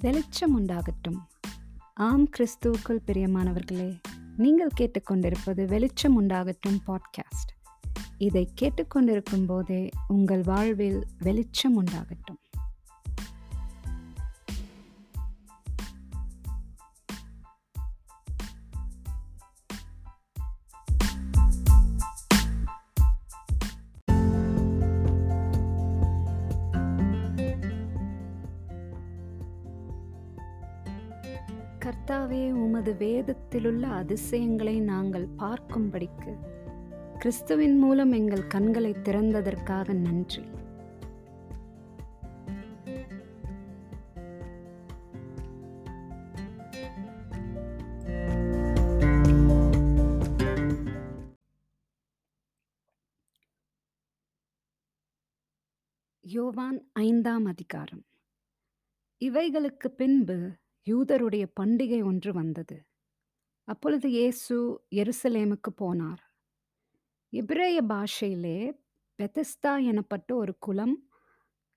வெளிச்சம் உண்டாகட்டும் ஆம் கிறிஸ்துவுக்குள் பிரியமானவர்களே நீங்கள் கேட்டுக்கொண்டிருப்பது வெளிச்சம் உண்டாகட்டும் பாட்காஸ்ட் இதை கேட்டுக்கொண்டிருக்கும் போதே உங்கள் வாழ்வில் வெளிச்சம் உண்டாகட்டும் உமது வேதத்திலுள்ள அதிசயங்களை நாங்கள் பார்க்கும்படிக்கு கிறிஸ்துவின் மூலம் எங்கள் கண்களை திறந்ததற்காக நன்றி. யோவான் ஐந்தாம் அதிகாரம். இவைகளுக்கு பின்பு யூதருடைய பண்டிகை ஒன்று வந்தது. அப்பொழுது இயேசு எருசலேமுக்கு போனார். இப்ரேய பாஷையிலே பெதஸ்தா எனப்பட்ட ஒரு குளம்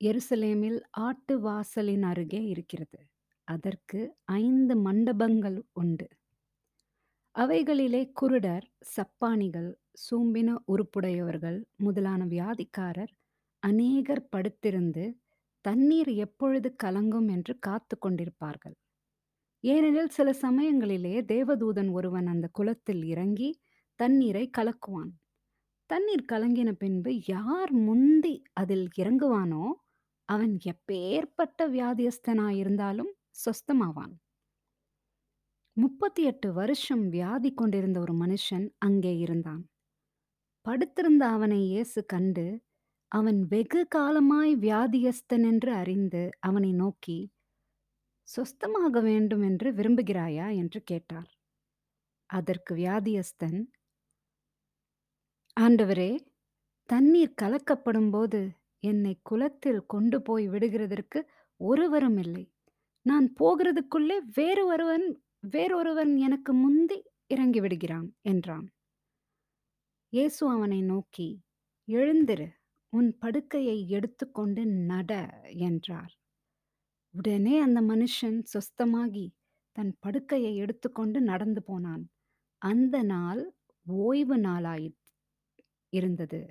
எருசலேமில் ஆட்டு வாசலின் அருகே இருக்கிறது. அதற்கு ஐந்து மண்டபங்கள் உண்டு. அவைகளிலே குருடர் சப்பானிகள் சூம்பின உறுப்புடையவர்கள் முதலான வியாதிக்காரர் அநேகர் படுத்திருந்து தண்ணீர் எப்பொழுது கலங்கும் என்று காத்து கொண்டிருப்பார்கள். ஏனெனில் சில சமயங்களிலே தேவதூதன் ஒருவன் அந்த குளத்தில் இறங்கி தண்ணீரை கலக்குவான். தண்ணீர் கலங்கின பின்பு யார் முந்தி அதில் இறங்குவானோ அவன் எப்பேற்பட்ட வியாதியஸ்தனாயிருந்தாலும் சொஸ்தமாவான். முப்பத்தி எட்டு வருஷம் வியாதி கொண்டிருந்த ஒரு மனுஷன் அங்கே இருந்தான். படுத்திருந்த அவனை இயேசு கண்டு அவன் வெகு காலமாய் வியாதியஸ்தன் என்று அறிந்து அவனை நோக்கி சொஸ்தமாக வேண்டும் என்று விரும்புகிறாயா? என்று கேட்டார். அதற்கு வியாதியஸ்தன் ஆண்டவரே தண்ணீர் கலக்கப்படும் போது என்னை குளத்தில் கொண்டு போய் விடுகிறதற்கு ஒருவரும் இல்லை. நான் போகிறதுக்குள்ளே வேறு ஒருவன் வேறொருவன் எனக்கு முந்தி இறங்கி விடுகிறான் என்றான். இயேசு அவனை நோக்கி எழுந்திரு உன் படுக்கையை எடுத்துக்கொண்டு நட என்றார். உடனே அந்த மனுஷன் சொஸ்தமாகி தன் படுக்கையை எடுத்துக்கொண்டு நடந்து போனான். அந்த நாள் ஓய்வு நாளாய் இருந்தது.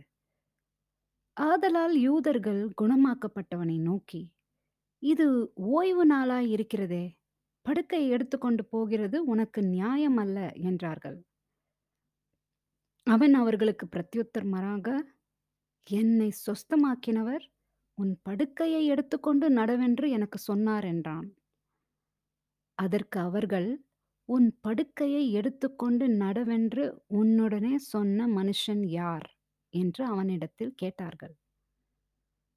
ஆதலால் யூதர்கள் குணமாக்கப்பட்டவனை நோக்கி இது ஓய்வு நாளாய் இருக்கிறதே படுக்கையை எடுத்துக்கொண்டு போகிறது உனக்கு நியாயம் அல்ல என்றார்கள். அவன் அவர்களுக்கு பிரத்யுத்தரமாக என்னை சொஸ்தமாக்கினவர் உன் படுக்கையை எடுத்துக்கொண்டு நடவென்று எனக்கு சொன்னார் என்றான். அதற்கு அவர்கள் உன் படுக்கையை எடுத்துக்கொண்டு நடவென்று உன்னுடனே சொன்ன மனுஷன் யார்? என்று அவனிடத்தில் கேட்டார்கள்.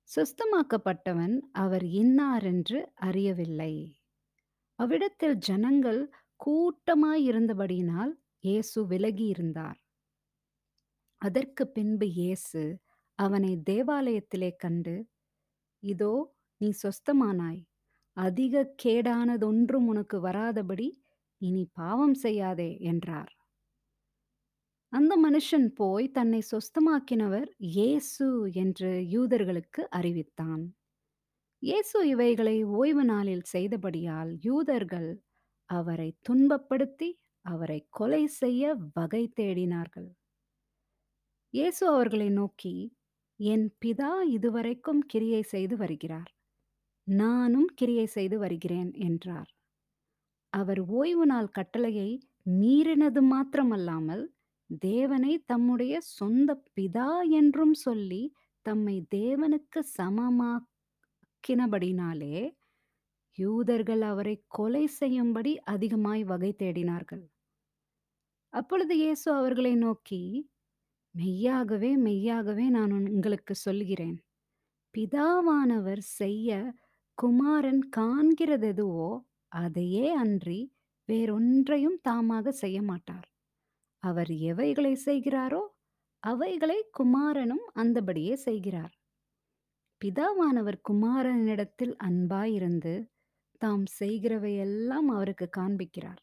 சுஸ்தமாக்கப்பட்டவன் அவர் இன்னார் என்று அறியவில்லை. அவ்விடத்தில் ஜனங்கள் கூட்டமாயிருந்தபடியினால் இயேசு விலகியிருந்தார். அதற்கு பின்பு இயேசு அவனை தேவாலயத்திலே கண்டு இதோ நீ சொஸ்தமானாய். அதிக கேடானதொன்றும் உனக்கு வராதபடி இனி பாவம் செய்யாதே என்றார். அந்த மனுஷன் போய் தன்னை சொஸ்தமாக்கினவர் இயேசு என்று யூதர்களுக்கு அறிவித்தான். இயேசு இவைகளை ஓய்வு நாளில் செய்தபடியால் யூதர்கள் அவரை துன்பப்படுத்தி அவரை கொலை செய்ய வகை தேடினார்கள். இயேசு அவர்களை நோக்கி என் பிதா இதுவரைக்கும் கிரியை செய்து வருகிறார். நானும் கிரியை செய்து வருகிறேன் என்றார். அவர் ஓய்வு நாள் கட்டளையை மீறினது மாத்திரமல்லாமல் தேவனை தம்முடைய சொந்த பிதா என்றும் சொல்லி தம்மை தேவனுக்கு சமமாக்கினபடினாலே யூதர்கள் அவரை கொலை செய்யும்படி அதிகமாய் வகை தேடினார்கள். அப்பொழுது இயேசு அவர்களை நோக்கி மெய்யாகவே மெய்யாகவே நான் உங்களுக்கு சொல்கிறேன் பிதாவானவர் செய்ய குமாரன் காண்கிறதெதுவோ அதையே அன்றி வேறொன்றையும் தாமாக செய்ய மாட்டார். அவர் எவைகளை செய்கிறாரோ அவைகளை குமாரனும் அந்தபடியே செய்கிறார். பிதாவானவர் குமாரனிடத்தில் அன்பாயிருந்து தாம் செய்கிறவையெல்லாம் அவருக்கு காண்பிக்கிறார்.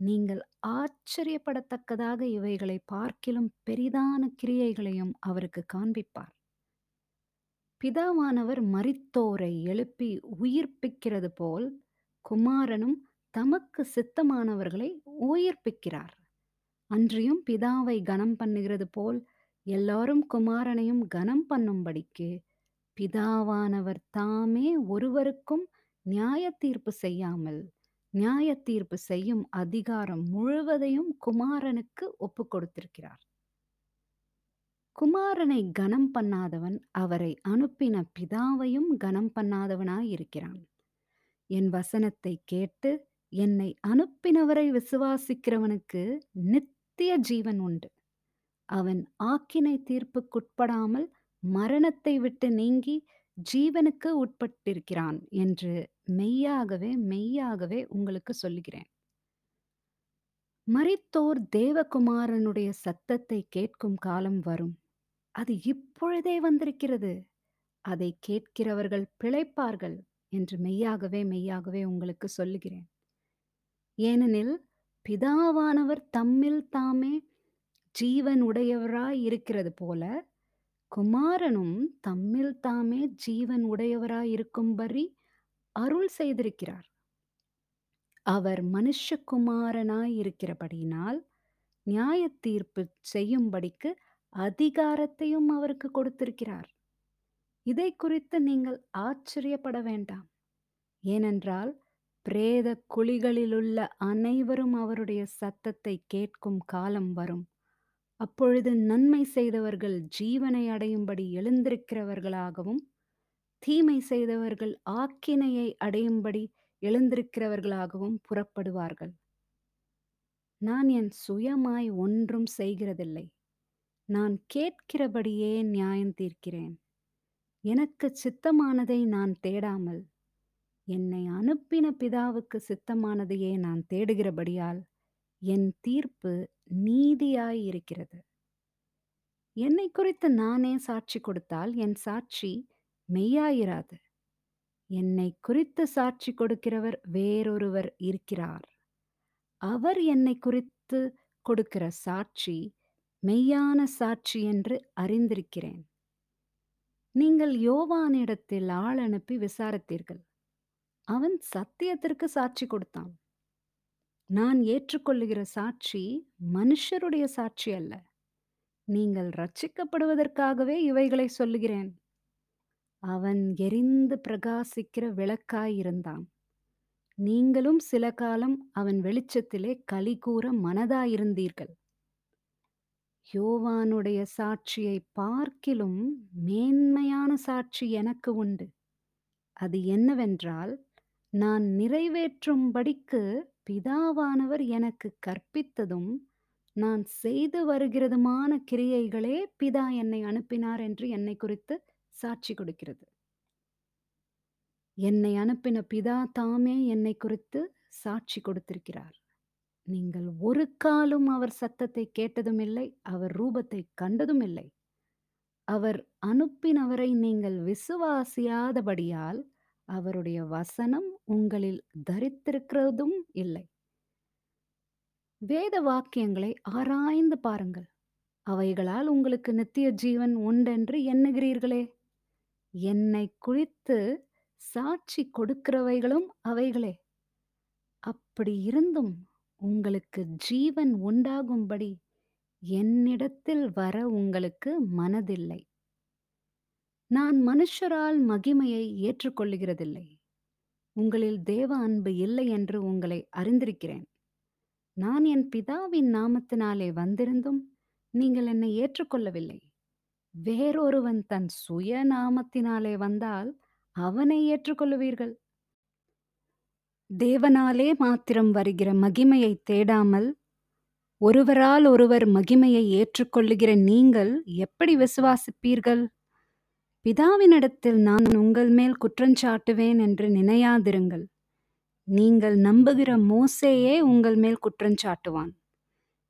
நீங்கள் ஆச்சரியப்படத்தக்கதாக இவைகளை பார்க்கிலும் பெரிதான கிரியைகளையும் அவருக்கு காண்பிப்பார். பிதாவானவர் மரித்தோரை எழுப்பி உயிர்ப்பிக்கிறது போல் குமாரனும் தமக்கு சித்தமானவர்களை உயிர்ப்பிக்கிறார். அன்றியும் பிதாவை கனம் பண்ணுகிறது போல் எல்லாரும் குமாரனையும் கனம் பண்ணும்படிக்கு பிதாவானவர் தாமே ஒருவருக்கும் நியாய தீர்ப்பு செய்யாமல் நியாய தீர்ப்பு செய்யும் அதிகாரம் முழுவதையும் குமாரனுக்கு ஒப்பு கொடுத்திருக்கிறார். குமாரனை கனம் பண்ணாதவன் அவரை அனுப்பின பிதாவையும் கனம் பண்ணாதவனாய் இருக்கிறான். என் வசனத்தை கேட்டு என்னை அனுப்பினவரை விசுவாசிக்கிறவனுக்கு நித்திய ஜீவன் உண்டு. அவன் ஆக்கினை தீர்ப்புக்குட்படாமல் மரணத்தை விட்டு நீங்கி ஜீவனுக்கு உட்பட்டிருக்கிறான் என்று மெய்யாகவே மெய்யாகவே உங்களுக்கு சொல்லுகிறேன். மரித்தோர் தேவகுமாரனுடைய சத்தத்தை கேட்கும் காலம் வரும். அது இப்பொழுதே வந்திருக்கிறது. அதை கேட்கிறவர்கள் பிழைப்பார்கள் என்று மெய்யாகவே மெய்யாகவே உங்களுக்கு சொல்லுகிறேன். ஏனெனில் பிதாவானவர் தம்மில் தாமே ஜீவன் உடையவராய் இருக்கிறது போல குமாரனும் தம்மில் தாமே ஜீவன் உடையவராயிருக்கும்படி அருள் செய்திருக்கிறார். அவர் மனுஷகுமாரனாய் இருக்கிறபடியினால் நியாய தீர்ப்பு செய்யும்படிக்கு அதிகாரத்தையும் அவருக்கு கொடுத்திருக்கிறார். இதை குறித்து நீங்கள் ஆச்சரியப்பட வேண்டாம். ஏனென்றால் பிரேத குழிகளிலுள்ள அனைவரும் அவருடைய சத்தத்தை கேட்கும் காலம் வரும். அப்பொழுது நன்மை செய்தவர்கள் ஜீவனை அடையும்படி எழுந்திருக்கிறவர்களாகவும் தீமை செய்தவர்கள் ஆக்கினையை அடையும்படி எழுந்திருக்கிறவர்களாகவும் புறப்படுவார்கள். நான் என் சுயமாய் ஒன்றும் செய்கிறதில்லை. நான் கேட்கிறபடியே நியாயம் தீர்க்கிறேன். எனக்கு சித்தமானதை நான் தேடாமல் என்னை அனுப்பின பிதாவுக்கு சித்தமானதையே நான் தேடுகிறபடியால் என் தீர்ப்பு நீதியாய் இருக்கிறது. என்னை குறித்து நானே சாட்சி கொடுத்தால் என் சாட்சி மெய்யாயிராது. என்னை குறித்து சாட்சி கொடுக்கிறவர் வேறொருவர் இருக்கிறார். அவர் என்னை குறித்து கொடுக்கிற சாட்சி மெய்யான சாட்சி என்று அறிந்திருக்கிறேன். நீங்கள் யோவானிடத்தில் ஆள் அனுப்பி விசாரித்தீர்கள். அவன் சத்தியத்திற்கு சாட்சி கொடுத்தான். நான் ஏற்றுக்கொள்ளுகிற சாட்சி மனுஷருடைய சாட்சி அல்ல. நீங்கள் ரட்சிக்கப்படுவதற்காகவே இவைகளை சொல்லுகிறேன். அவன் எரிந்து பிரகாசிக்கிற விளக்காயிருந்தான் நீங்களும் சில காலம் அவன் வெளிச்சத்திலே களி கூற மனதாயிருந்தீர்கள். யோவானுடைய சாட்சியை பார்க்கிலும் மேன்மையான சாட்சி எனக்கு உண்டு. அது என்னவென்றால் நான் நிறைவேற்றும்படிக்கு பிதாவானவர் எனக்கு கற்பித்ததும் நான் செய்து வருகிறதுமான கிரியைகளே பிதா என்னை அனுப்பினார் என்று என்னை குறித்து சாட்சி கொடுக்கிறது. என்னை அனுப்பின பிதா தாமே என்னை குறித்து சாட்சி கொடுத்திருக்கிறார். நீங்கள் ஒரு காலும் அவர் சத்தத்தை கேட்டதும் இல்லை அவர் ரூபத்தை கண்டதும் இல்லை. அவர் அனுப்பினவரை நீங்கள் விசுவாசியாதபடியால் அவருடைய வசனம் உங்களில் தரித்திருக்கிறதும் இல்லை. வேத வாக்கியங்களை ஆராய்ந்து பாருங்கள். அவைகளால் உங்களுக்கு நித்திய ஜீவன் உண்டென்று எண்ணுகிறீர்களே. என்னை குறித்து சாட்சி கொடுக்கிறவைகளும் அவைகளே. அப்படி இருந்தும் உங்களுக்கு ஜீவன் உண்டாகும்படி என்னிடத்தில் வர உங்களுக்கு மனதில்லை. நான் மனுஷரால் மகிமையை ஏற்றுக்கொள்ளுகிறதில்லை. உங்களில் தேவ அன்பு இல்லை என்று உங்களை அறிந்திருக்கிறேன். நான் என் பிதாவின் நாமத்தினாலே வந்திருந்தும் நீங்கள் என்னை ஏற்றுக்கொள்ளவில்லை. வேறொருவன் தன் சுய நாமத்தினாலே வந்தால் அவனை ஏற்றுக்கொள்ளுவீர்கள். தேவனாலே மாத்திரம் வருகிற மகிமையை தேடாமல் ஒருவரால் ஒருவர் மகிமையை ஏற்றுக்கொள்ளுகிற நீங்கள் எப்படி விசுவாசிப்பீர்கள்? பிதாவினிடத்தில் நான் உங்கள் மேல் குற்றஞ்சாட்டுவேன் என்று நினையாதிருங்கள். நீங்கள் நம்புகிற மோசேயே உங்கள் மேல் குற்றஞ்சாட்டுவான்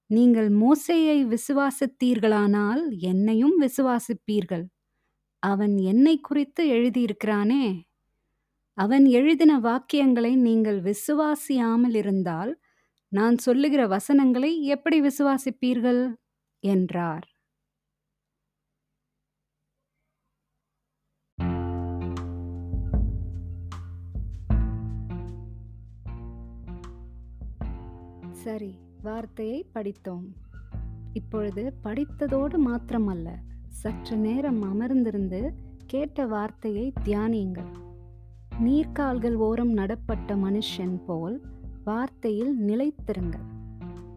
நீங்கள் மோசேயை விசுவாசித்தீர்களானால் என்னையும் விசுவாசிப்பீர்கள். அவன் என்னை குறித்து எழுதியிருக்கிறானே. அவன் எழுதின வாக்கியங்களை நீங்கள் விசுவாசியாமல் இருந்தால் நான் சொல்லுகிற வசனங்களை எப்படி விசுவாசிப்பீர்கள்? என்றார். சரி வார்த்தையை படித்தோம். இப்பொழுது படித்ததோடு மாத்திரமல்ல சற்று நேரம் அமர்ந்திருந்து கேட்ட வார்த்தையை தியானியுங்கள். நீர்க்கால்கள் ஓரம் நடப்பட்ட மனுஷன் போல் வார்த்தையில் நிலைத்திருங்கள்.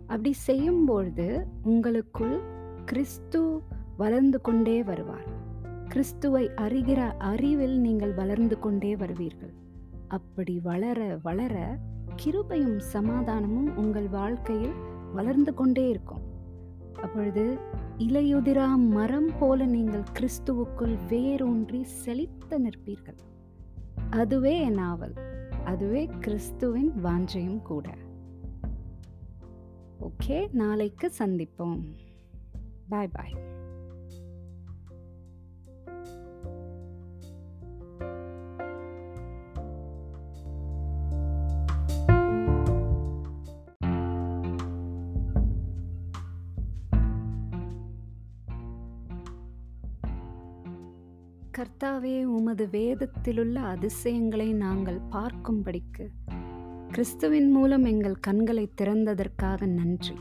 அப்படி செய்யும்பொழுது உங்களுக்குள் கிறிஸ்து வளர்ந்து கொண்டே வருவார். கிறிஸ்துவை அறிகிற அறிவில் நீங்கள் வளர்ந்து கொண்டே வருவீர்கள். அப்படி வளர வளர கிருபையும் சமாதானமும் உங்கள் வாழ்க்கையில் வளர்ந்து கொண்டே இருக்கும். அப்பொழுது இலையுதிரா மரம் போல நீங்கள் கிறிஸ்துவுக்குள் வேரூன்றி செழித்து நிற்பீர்கள். அதுவே என் ஆவல் அதுவே கிறிஸ்துவின் வாஞ்சையும் கூட. ஓகே நாளைக்கு சந்திப்போம். பாய் பாய். கர்த்தாவே உமது வேதத்திலுள்ள அதிசயங்களை நாங்கள் பார்க்கும்படிக்கு கிறிஸ்துவின் மூலம் எங்கள் கண்களை திறந்ததற்காக நன்றி.